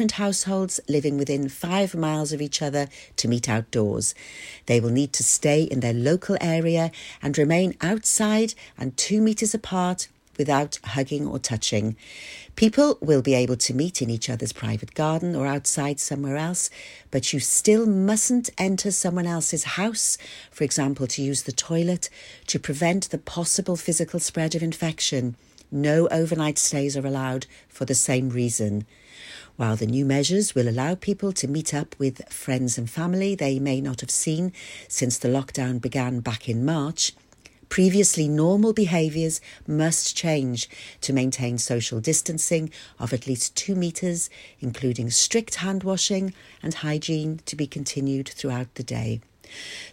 different households living within five miles of each other to meet outdoors. They will need to stay in their local area and remain outside and two metres apart without hugging or touching. People will be able to meet in each other's private garden or outside somewhere else, but you still mustn't enter someone else's house, for example, to use the toilet, to prevent the possible physical spread of infection. No overnight stays are allowed for the same reason. While the new measures will allow people to meet up with friends and family they may not have seen since the lockdown began back in March, Previously normal behaviours must change to maintain social distancing of at least two metres, including strict hand washing and hygiene to be continued throughout the day.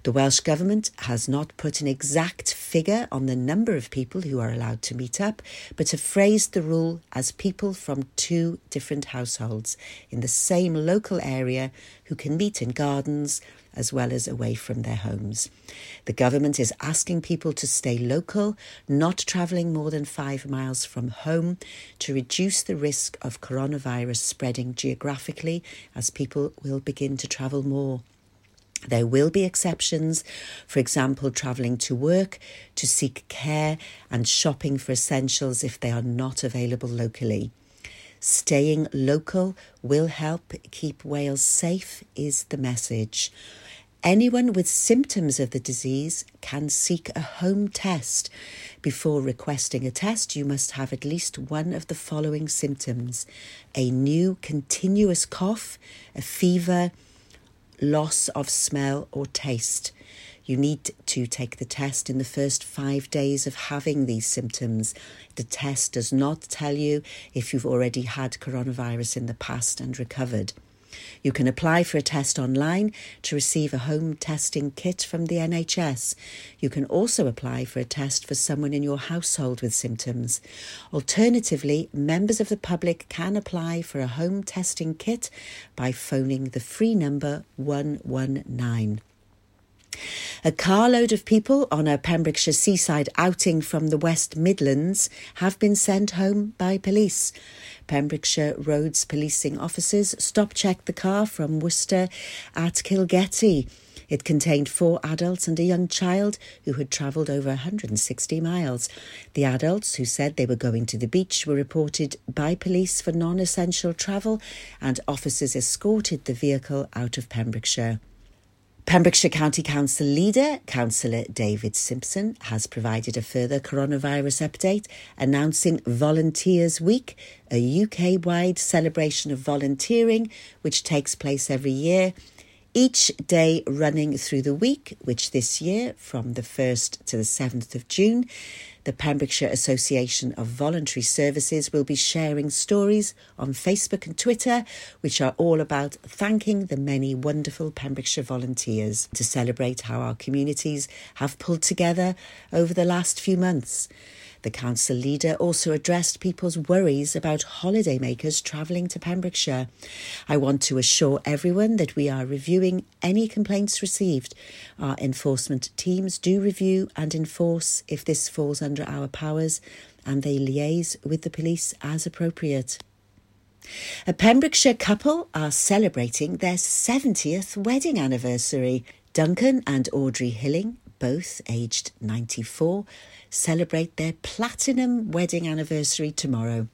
The Welsh Government has not put an exact figure on the number of people who are allowed to meet up, but have phrased the rule as people from two different households in the same local area who can meet in gardens as well as away from their homes. The government is asking people to stay local, not travelling more than five miles from home, to reduce the risk of coronavirus spreading geographically as people will begin to travel more. There will be exceptions, for example, travelling to work, to seek care, and shopping for essentials if they are not available locally. Staying local will help keep Wales safe, is the message. Anyone with symptoms of the disease can seek a home test. Before requesting a test, you must have at least one of the following symptoms a new continuous cough, a fever, loss of smell or taste. You need to take the test in the first five days of having these symptoms. The test does not tell you if you've already had coronavirus in the past and recovered. You can apply for a test online to receive a home testing kit from the NHS. You can also apply for a test for someone in your household with symptoms. Alternatively, members of the public can apply for a home testing kit by phoning the free number 119. A carload of people on a Pembrokeshire seaside outing from the West Midlands have been sent home by police. Pembrokeshire Roads policing officers stop checked the car from Worcester at Kilgetty. It contained four adults and a young child who had travelled over 160 miles. The adults, who said they were going to the beach, were reported by police for non essential travel, and officers escorted the vehicle out of Pembrokeshire. Pembrokeshire County Council leader, Councillor David Simpson, has provided a further coronavirus update, announcing Volunteers Week, a UK wide celebration of volunteering which takes place every year. Each day running through the week, which this year from the 1st to the 7th of June, the Pembrokeshire Association of Voluntary Services will be sharing stories on Facebook and Twitter, which are all about thanking the many wonderful Pembrokeshire volunteers to celebrate how our communities have pulled together over the last few months. The council leader also addressed people's worries about holidaymakers travelling to Pembrokeshire. I want to assure everyone that we are reviewing any complaints received. Our enforcement teams do review and enforce if this falls under our powers, and they liaise with the police as appropriate. A Pembrokeshire couple are celebrating their 70th wedding anniversary. Duncan and Audrey Hilling, both aged 94, celebrate their platinum wedding anniversary tomorrow.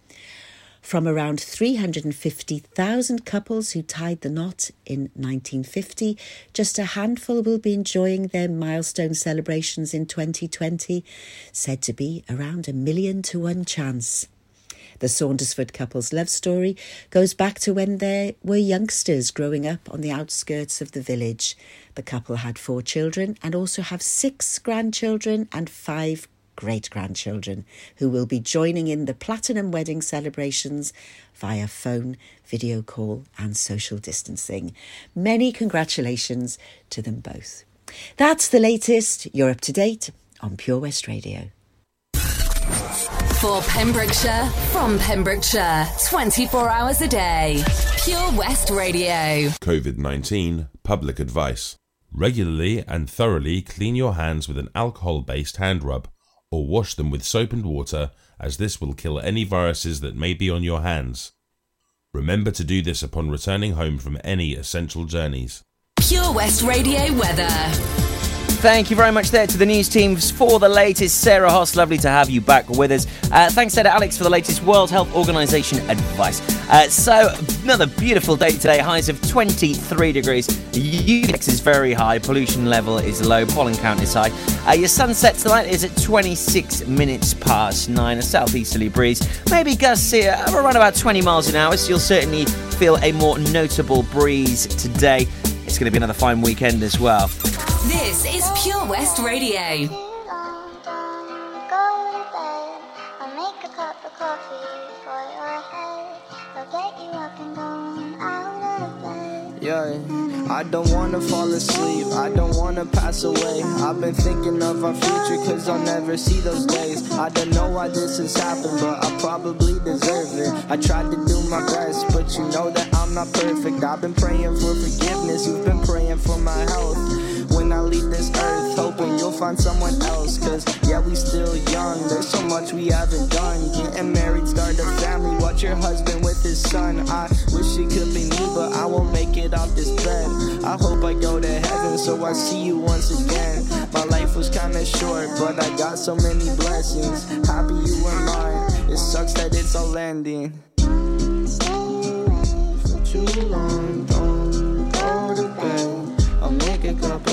From around 350,000 couples who tied the knot in 1950, just a handful will be enjoying their milestone celebrations in 2020, said to be around a million to one chance. The Saundersfoot couple's love story goes back to when they were youngsters growing up on the outskirts of the village. The couple had four children and also have six grandchildren and five great grandchildren who will be joining in the platinum wedding celebrations via phone, video call, and social distancing. Many congratulations to them both. That's the latest. You're up to date on Pure West Radio. For Pembrokeshire, from Pembrokeshire, 24 hours a day. Pure West Radio. COVID 19 public advice. Regularly and thoroughly clean your hands with an alcohol based hand rub or wash them with soap and water, as this will kill any viruses that may be on your hands. Remember to do this upon returning home from any essential journeys. Pure West Radio weather. Thank you very much there to the news teams for the latest. Sarah Hoss, lovely to have you back with us. Uh, thanks there to Alex for the latest World Health Organization advice. Uh, so, another beautiful day today. Highs of 23 degrees. UV is very high. Pollution level is low. Pollen count is high. Uh, your sunset tonight is at 26 minutes past 9. A southeasterly breeze. Maybe gusts here around about 20 miles an hour. So, you'll certainly feel a more notable breeze today. It's going to be another fine weekend as well. This is Pure West Radio. I don't wanna fall asleep, I don't wanna pass away. I've been thinking of our future, cause I'll never see those days. I don't know why this has happened, but I probably deserve it. I tried to do my best, but you know that I'm not perfect. I've been praying for forgiveness, you've been praying for my health when I leave this earth. Hoping you'll find someone else. Cause yeah, we still young. There's so much we haven't done. Getting married, start a family. Watch your husband with his son. I wish it could be me, but I won't make it off this bed. I hope I go to heaven so I see you once again. My life was kinda short, but I got so many blessings. Happy you were mine. It sucks that it's all ending. For too long, don't go to bed. I'll make a cup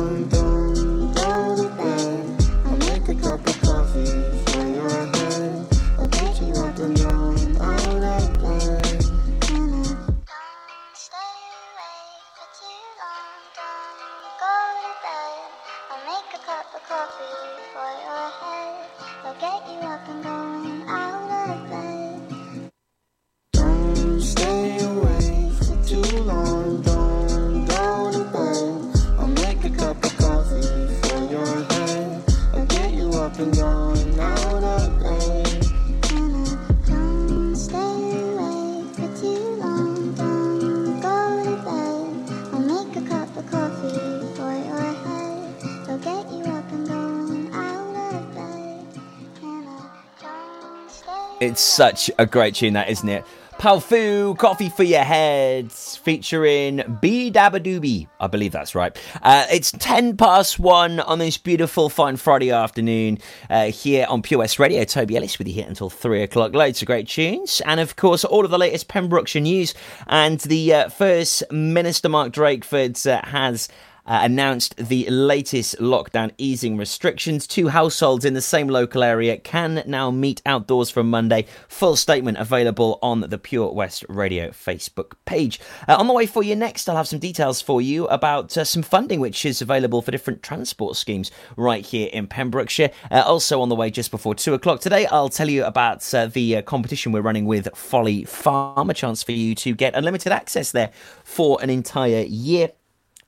It's such a great tune, that isn't it? Powfu, Coffee for Your Heads, featuring beabadoobee. I believe that's right. Uh, it's 10 past 1 on this beautiful, fine Friday afternoon uh, here on Pure West Radio. Toby Ellis with you here until 3 o'clock. Loads of great tunes. And of course, all of the latest Pembrokeshire news. And the uh, First Minister, Mark Drakeford, uh, has uh, announced the latest lockdown easing restrictions. Two households in the same local area can now meet outdoors from Monday. Full statement available on the Pure West Radio Facebook page. Uh, on the way for you next, I'll have some details for you about uh, some funding which is available for different transport schemes right here in Pembrokeshire. Uh, also on the way just before two o'clock today, I'll tell you about uh, the uh, competition we're running with Folly Farm, a chance for you to get unlimited access there for an entire year.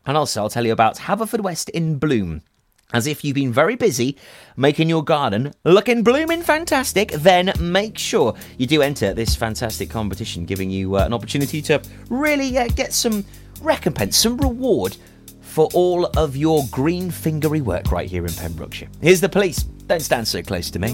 And also, I'll tell you about Haverfordwest in Bloom. As if you've been very busy making your garden looking blooming fantastic, then make sure you do enter this fantastic competition, giving you uh, an opportunity to really uh, get some recompense, some reward for all of your green fingery work right here in Pembrokeshire. Here's the police. Don't stand so close to me.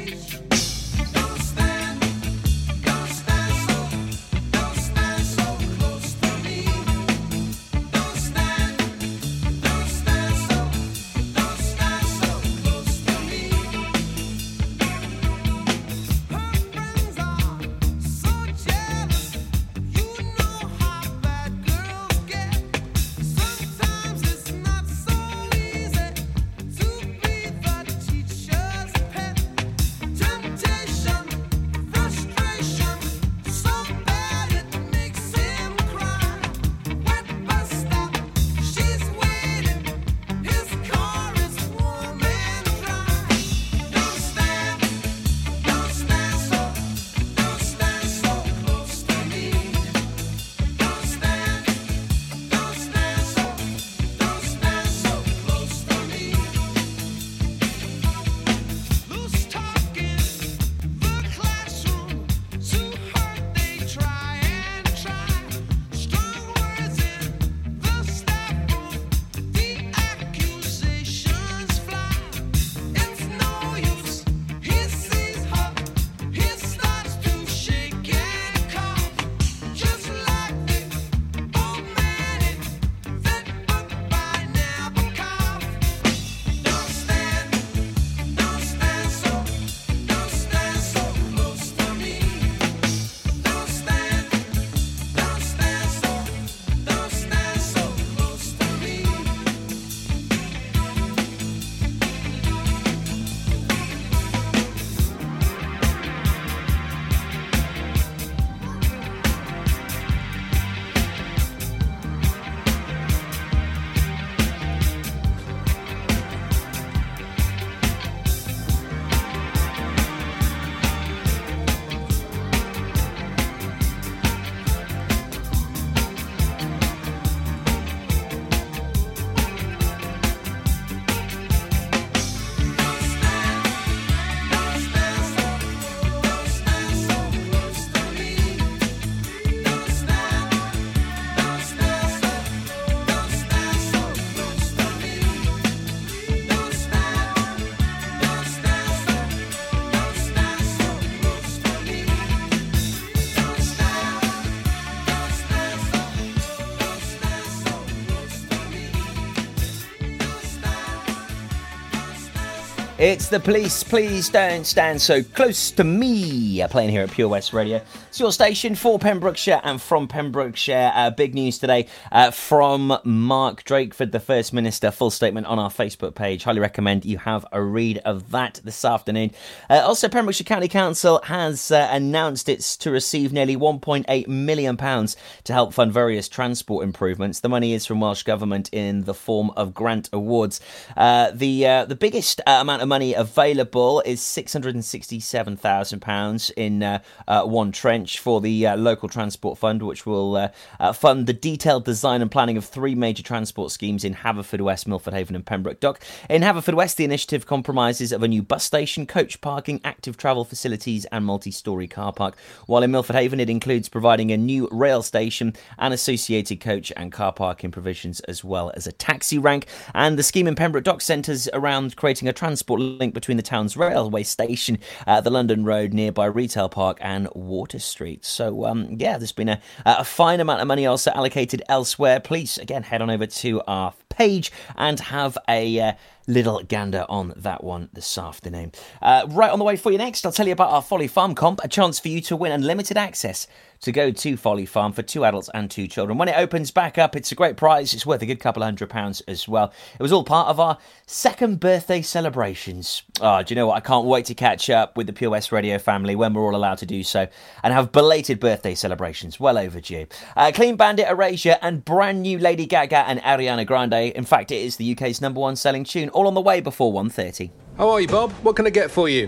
It's the police. Please don't stand so close to me. Playing here at Pure West Radio. It's your station for Pembrokeshire and from Pembrokeshire. Uh, big news today uh, from Mark Drakeford, the First Minister. Full statement on our Facebook page. Highly recommend you have a read of that this afternoon. Uh, also, Pembrokeshire County Council has uh, announced it's to receive nearly £1.8 million to help fund various transport improvements. The money is from Welsh Government in the form of grant awards. Uh, the uh, the biggest amount of money available is £667,000 in uh, uh, one trench for the uh, local transport fund, which will uh, uh, fund the detailed design and planning of three major transport schemes in Haverfordwest, Milford Haven, and Pembroke Dock. In Haverfordwest, the initiative compromises of a new bus station, coach parking, active travel facilities, and multi-storey car park. While in Milford Haven, it includes providing a new rail station and associated coach and car parking provisions, as well as a taxi rank. And the scheme in Pembroke Dock centres around creating a transport link between the town's railway station, uh, the London Road nearby retail park, and Water Street. So, um, yeah, there's been a, a fine amount of money also allocated elsewhere. Please, again, head on over to our page and have a uh, little gander on that one this afternoon. Uh, right on the way for you next, I'll tell you about our Folly Farm comp, a chance for you to win unlimited access to go to Folly Farm for two adults and two children. When it opens back up, it's a great prize. It's worth a good couple of hundred pounds as well. It was all part of our second birthday celebrations. Oh, do you know what? I can't wait to catch up with the Pure West Radio family when we're all allowed to do so and have belated birthday celebrations. Well overdue. Uh, Clean Bandit, Erasure, and brand new Lady Gaga and Ariana Grande. In fact, it is the UK's number one selling tune. All on the way before 1.30. How are you, Bob? What can I get for you?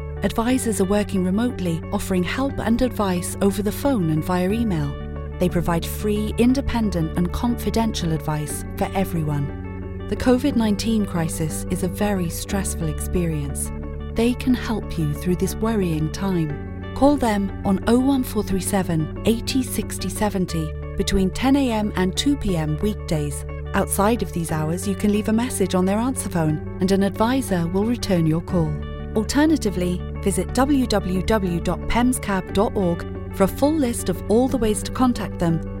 Advisors are working remotely, offering help and advice over the phone and via email. They provide free, independent, and confidential advice for everyone. The COVID 19 crisis is a very stressful experience. They can help you through this worrying time. Call them on 01437 80 60 70 between 10am and 2pm weekdays. Outside of these hours, you can leave a message on their answer phone and an advisor will return your call. Alternatively, visit www.pemscab.org for a full list of all the ways to contact them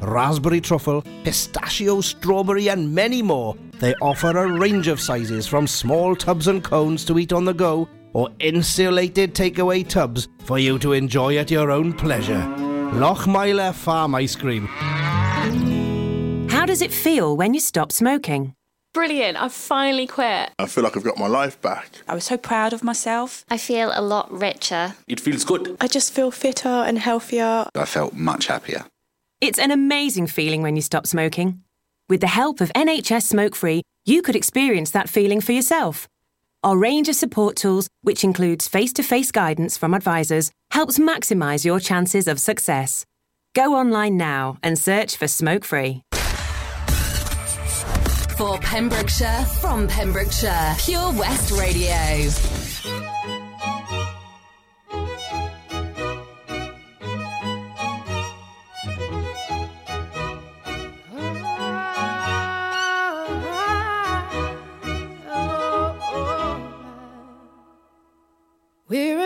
raspberry truffle, pistachio, strawberry, and many more. They offer a range of sizes from small tubs and cones to eat on the go or insulated takeaway tubs for you to enjoy at your own pleasure. Lochmeyler Farm Ice Cream. How does it feel when you stop smoking? Brilliant, I've finally quit. I feel like I've got my life back. I was so proud of myself. I feel a lot richer. It feels good. I just feel fitter and healthier. I felt much happier. It's an amazing feeling when you stop smoking. With the help of NHS Smoke Free, you could experience that feeling for yourself. Our range of support tools, which includes face to face guidance from advisors, helps maximise your chances of success. Go online now and search for Smoke Free. For Pembrokeshire, from Pembrokeshire, Pure West Radio.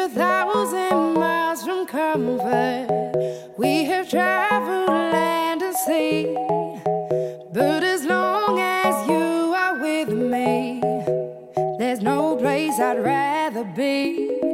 a thousand miles from comfort. We have traveled land and sea. But as long as you are with me, there's no place I'd rather be.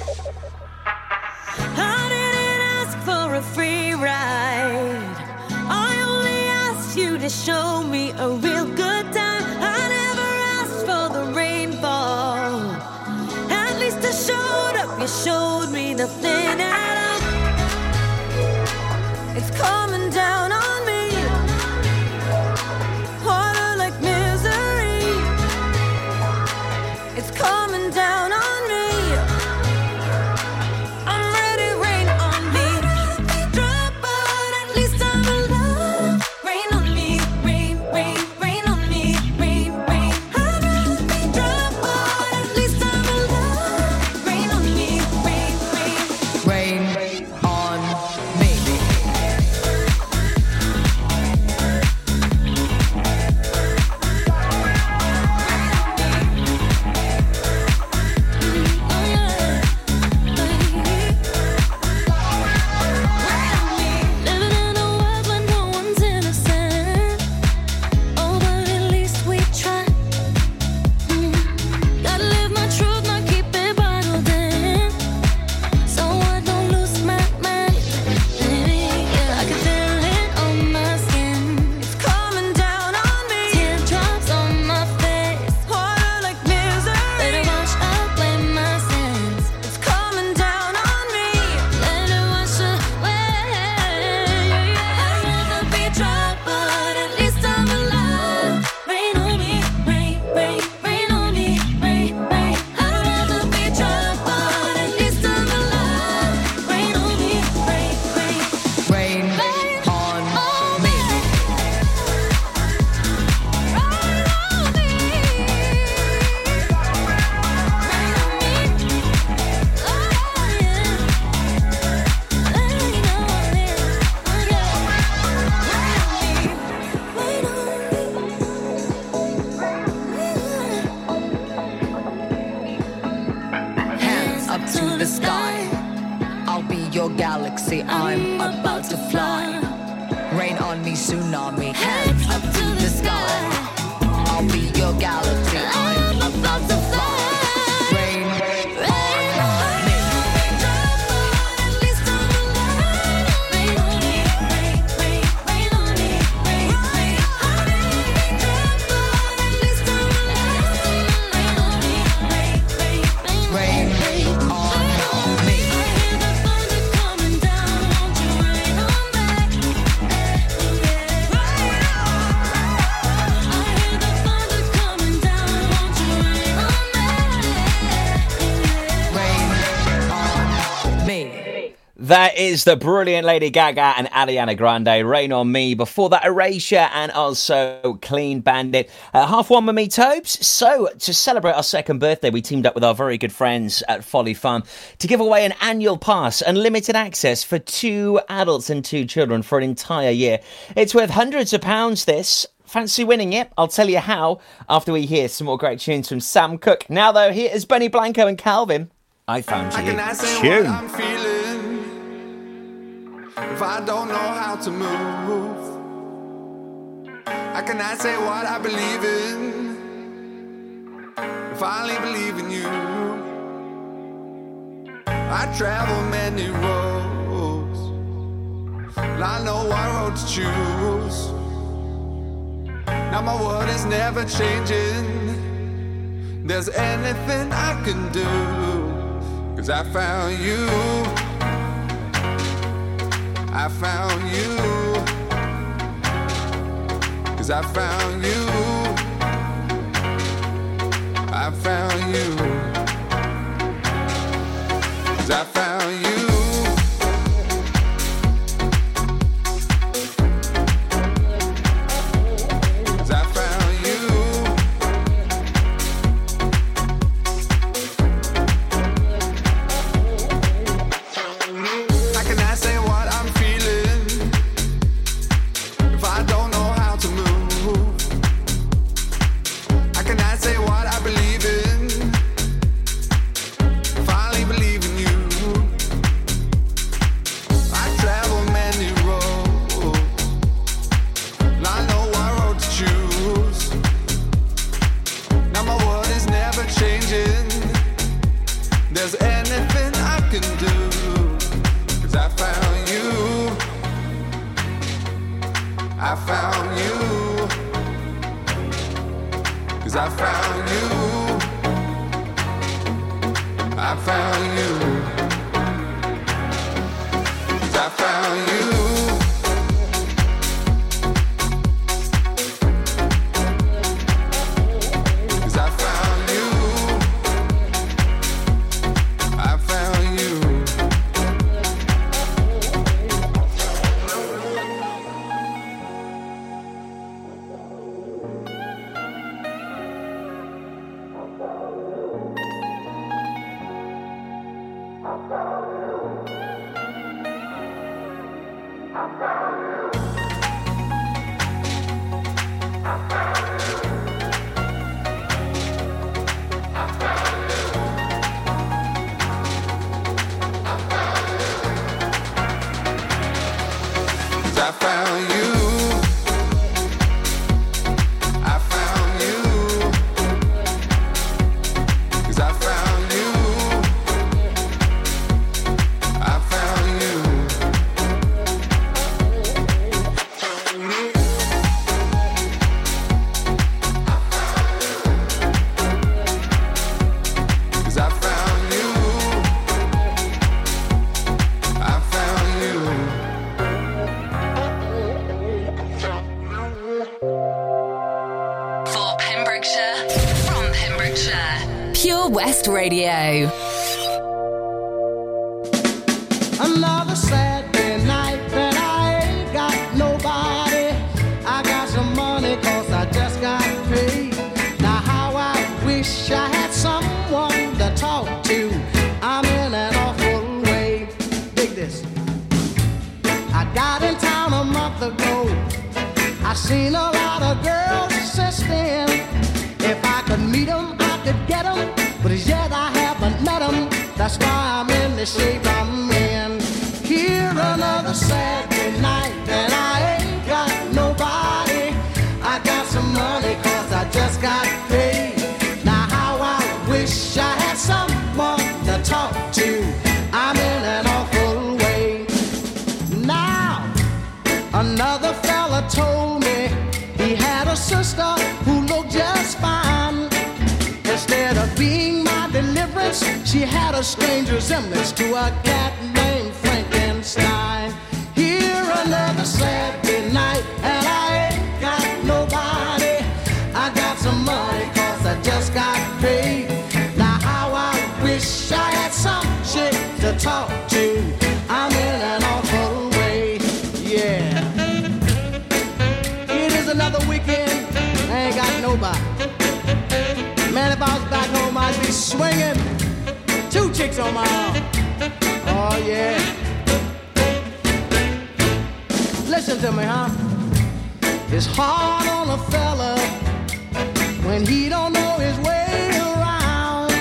That is the brilliant Lady Gaga and Ariana Grande, Rain on Me. Before that, Erasure and also Clean Bandit. Uh, half one with me, Tobes. So, to celebrate our second birthday, we teamed up with our very good friends at Folly Farm to give away an annual pass and limited access for two adults and two children for an entire year. It's worth hundreds of pounds, this. Fancy winning it? I'll tell you how after we hear some more great tunes from Sam Cooke. Now, though, here is Benny Blanco and Calvin. I found you. Can I say Tune. If I don't know how to move? I say what I believe in if I only believe in you? I travel many roads, and I know what road to choose. Now my world is never changing. There's anything I can do. Cause I found you. I found you. Cause I found you. I found you. Cause I found West Radio. The shape she had a strange resemblance to a cat named Frankenstein. Here another Saturday Oh, yeah. Listen to me, huh? It's hard on a fella when he don't know his way around.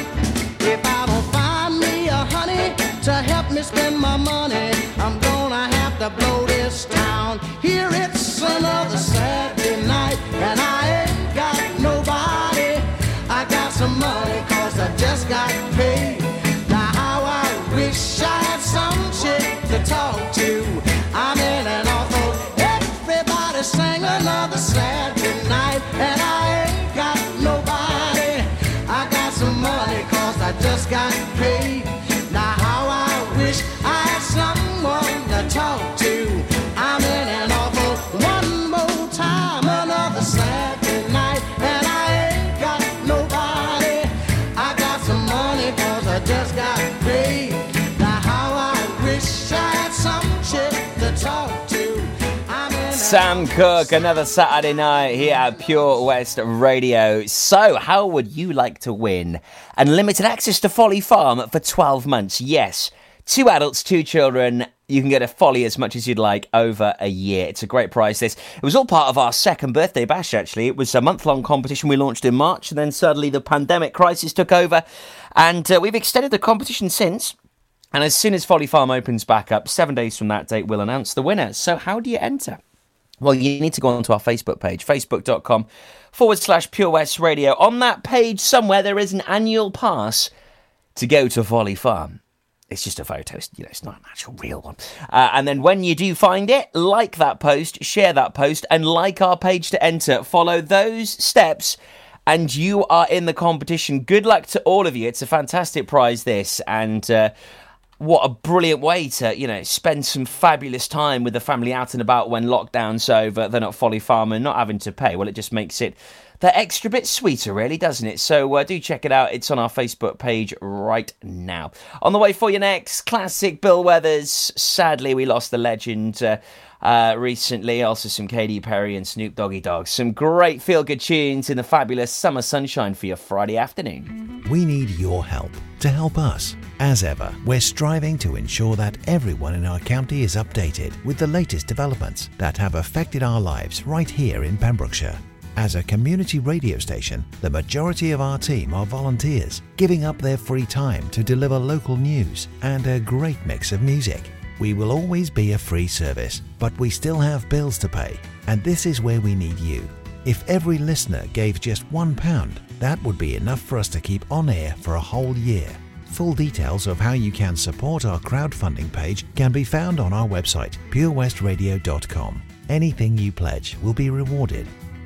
If I don't find me a honey to help me spend my money, I'm gonna have to blow this town. Here it's another Saturday talk Sam Cooke, another Saturday night here at Pure West Radio. So, how would you like to win unlimited access to Folly Farm for 12 months? Yes. Two adults, two children. You can get a folly as much as you'd like over a year. It's a great prize. This it was all part of our second birthday bash. Actually, it was a month-long competition we launched in March, and then suddenly the pandemic crisis took over, and uh, we've extended the competition since. And as soon as Folly Farm opens back up, seven days from that date, we'll announce the winner. So, how do you enter? Well, you need to go onto our Facebook page, facebook.com forward slash Pure West Radio. On that page, somewhere, there is an annual pass to go to Folly Farm. It's just a photo, it's- you know, it's not an actual real one. Uh, and then when you do find it, like that post, share that post, and like our page to enter. Follow those steps, and you are in the competition. Good luck to all of you. It's a fantastic prize, this, and. Uh, what a brilliant way to, you know, spend some fabulous time with the family out and about when lockdown's over. They're not Folly Farm and not having to pay. Well, it just makes it that extra bit sweeter, really, doesn't it? So uh, do check it out. It's on our Facebook page right now. On the way for you next, classic Bill Withers. Sadly, we lost the legend. Uh, uh, recently, also some Katy Perry and Snoop Doggy Dogg. Some great feel good tunes in the fabulous Summer Sunshine for your Friday afternoon. We need your help to help us. As ever, we're striving to ensure that everyone in our county is updated with the latest developments that have affected our lives right here in Pembrokeshire. As a community radio station, the majority of our team are volunteers, giving up their free time to deliver local news and a great mix of music. We will always be a free service, but we still have bills to pay, and this is where we need you. If every listener gave just £1, that would be enough for us to keep on air for a whole year. Full details of how you can support our crowdfunding page can be found on our website, purewestradio.com. Anything you pledge will be rewarded.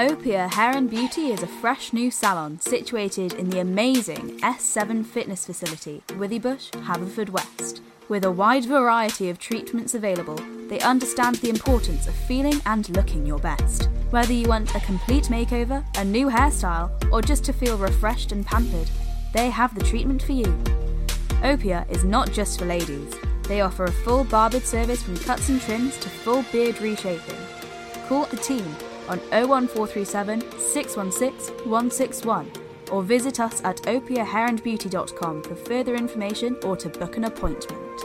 Opia Hair and Beauty is a fresh new salon situated in the amazing S7 fitness facility, Withybush, Haverfordwest. With a wide variety of treatments available, they understand the importance of feeling and looking your best. Whether you want a complete makeover, a new hairstyle, or just to feel refreshed and pampered, they have the treatment for you. Opia is not just for ladies. They offer a full barbered service from cuts and trims to full beard reshaping. Call the team on 01437 616 161 or visit us at opiahairandbeauty.com for further information or to book an appointment.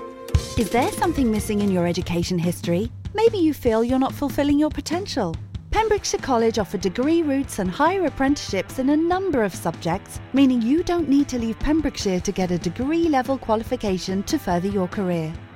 Is there something missing in your education history? Maybe you feel you're not fulfilling your potential. Pembrokeshire College offer degree routes and higher apprenticeships in a number of subjects, meaning you don't need to leave Pembrokeshire to get a degree level qualification to further your career.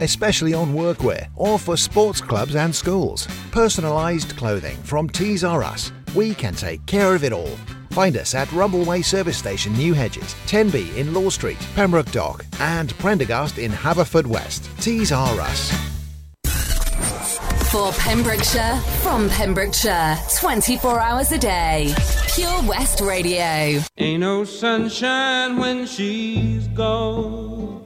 especially on workwear or for sports clubs and schools. Personalised clothing from Tees R Us. We can take care of it all. Find us at Rumbleway Service Station, New Hedges, 10B in Law Street, Pembroke Dock, and Prendergast in Haverfordwest. Tees R Us. For Pembrokeshire, from Pembrokeshire, 24 hours a day. Pure West Radio. Ain't no sunshine when she's gone.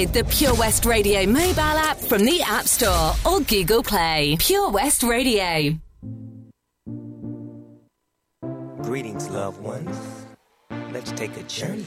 Download the Pure West Radio mobile app from the App Store or Google Play. Pure West Radio. Greetings, loved ones. Let's take a journey.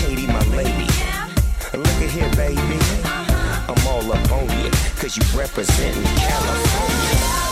Katie, my lady. Look at here, baby. I'm all up on you, cause you representing California.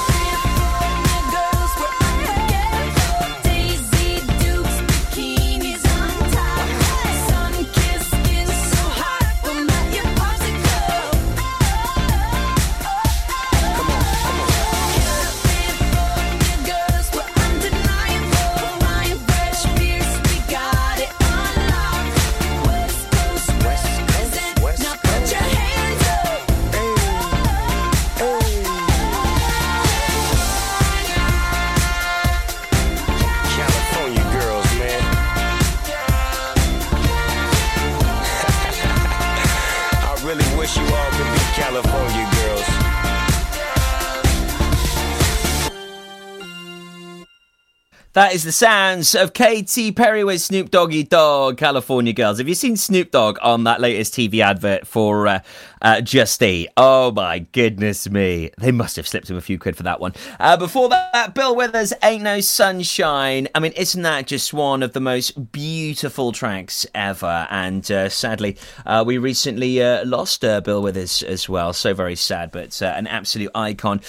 That is the sounds of Katy Perry with Snoop Doggy Dogg, California Girls. Have you seen Snoop Dogg on that latest TV advert for uh, uh, Just Eat? Oh my goodness me. They must have slipped him a few quid for that one. Uh, before that, Bill Withers, Ain't No Sunshine. I mean, isn't that just one of the most beautiful tracks ever? And uh, sadly, uh, we recently uh, lost Bill Withers as well. So very sad, but an absolute icon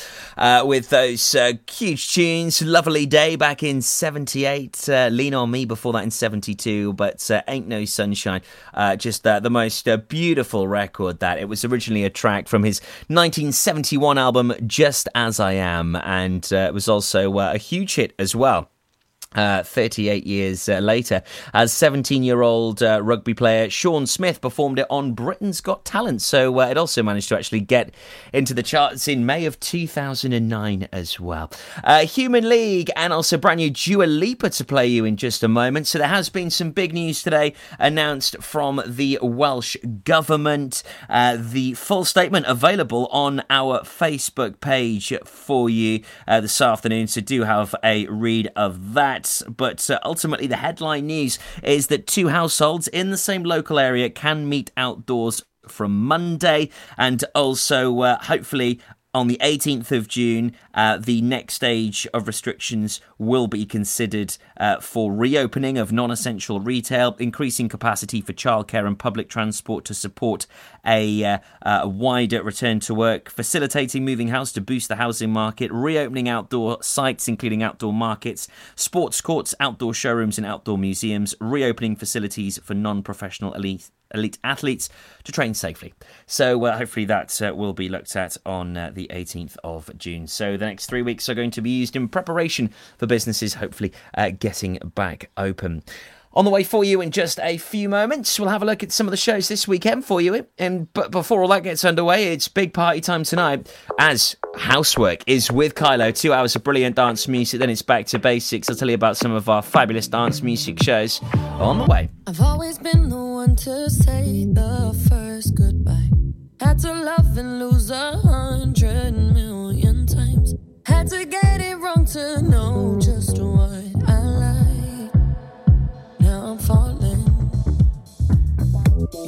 with those huge tunes. Lovely Day back in 78, uh, Lean on Me before that in 72, but uh, Ain't No Sunshine. Uh, just uh, the most uh, beautiful record that. It was originally a track from his 1971 album Just As I Am, and it was also a huge hit as well. Uh, 38 years uh, later, as 17 year old uh, rugby player Sean Smith performed it on Britain's Got Talent. So uh, it also managed to actually get into the charts in May of 2009 as well. Uh, Human League and also brand new Dua Lipa to play you in just a moment. So there has been some big news today announced from the Welsh Government. Uh, the full statement available on our Facebook page for you this afternoon. So do have a read of that. But uh, ultimately, the headline news is that two households in the same local area can meet outdoors from Monday, and also uh, hopefully on the 18th of June, uh, the next stage of restrictions will be considered uh, for reopening of non essential retail, increasing capacity for childcare and public transport to support a, uh, uh, wider return to work, facilitating moving house to boost the housing market, reopening outdoor sites, including outdoor markets, sports courts, outdoor showrooms, and outdoor museums, reopening facilities for non professional elite elite athletes to train safely. So uh, hopefully that uh, will be looked at on uh, the 18th of June. So the next three weeks are going to be used in preparation for businesses hopefully uh, getting back open. On the way for you in just a few moments, we'll have a look at some of the shows this weekend for you. And but before all that gets underway, it's big party time tonight as Housework is with Kylo. Two hours of brilliant dance music, then it's back to basics. I'll tell you about some of our fabulous dance music shows on the way. I've always been the one to say the first goodbye. Had to love and lose a hundred million times. Had to get it wrong to know just what I like.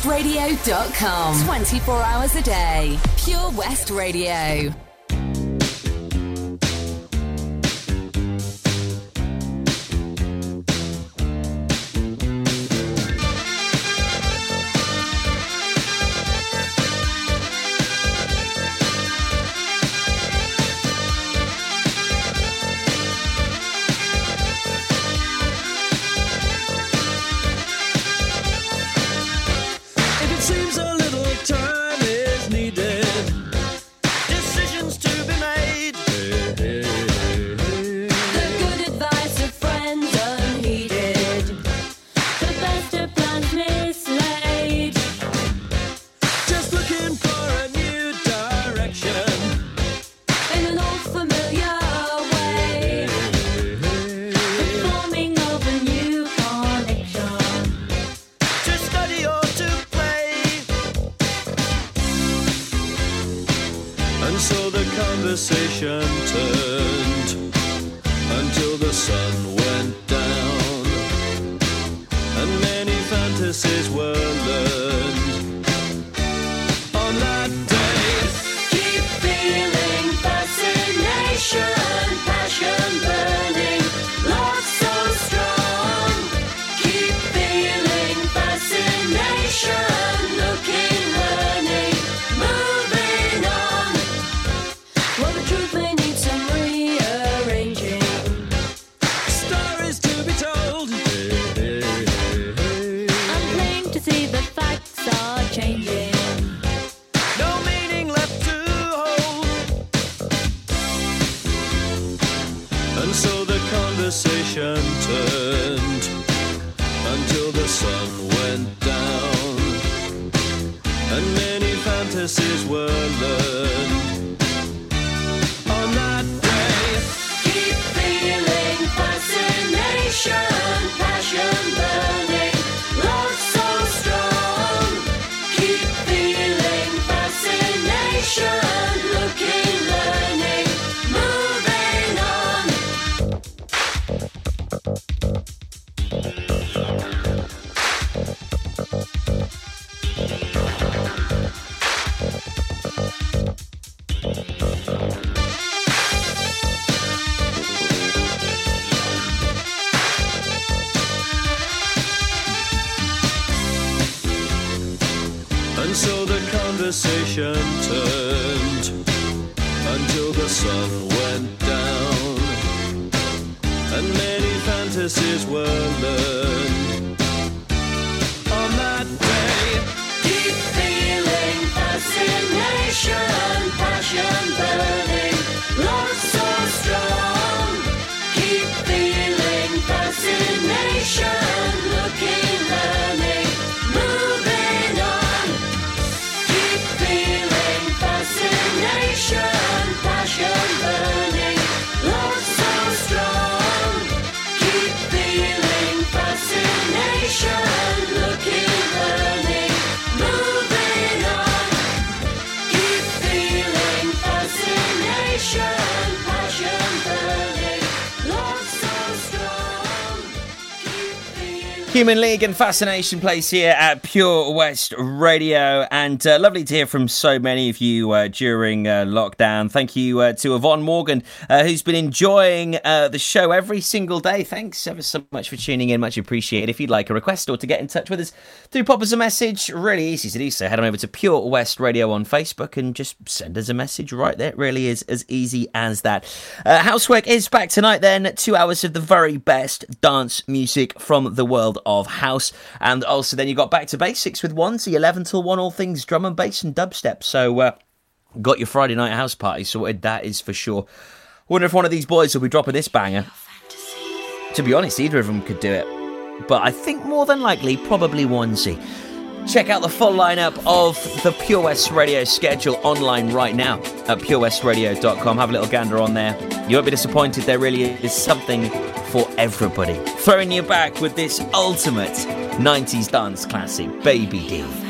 purewestradio.com. 24 hours a day. Pure West Radio. Conversation turned until the sun until the sun went down. And many fantasies were learned on that day. Keep feeling fascination, Human League and Fascination Place here at Pure West Radio, and uh, lovely to hear from so many of you uh, during uh, lockdown. Thank you uh, to Yvonne Morgan, uh, who's been enjoying uh, the show every single day. Thanks ever so much for tuning in, much appreciated. If you'd like a request or to get in touch with us, do pop us a message. Really easy to do so. Head on over to Pure West Radio on Facebook and just send us a message right there. It really is as easy as that. Housework is back tonight. Then two hours of the very best dance music from the world of house, and also then you got back to basics with one to eleven till one, all things drum and bass and dubstep. So uh, got your Friday night house party sorted. That is for sure. Wonder if one of these boys will be dropping this banger. To be honest, either of them could do it, but I think more than likely, probably onesie. Check out the full lineup of the Pure West Radio schedule online right now at purewestradio.com. Have a little gander on there. You won't be disappointed. There really is something for everybody. Throwing you back with this ultimate 90s dance classic, Baby D.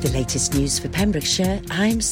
the latest news for Pembrokeshire, I'm Sarah.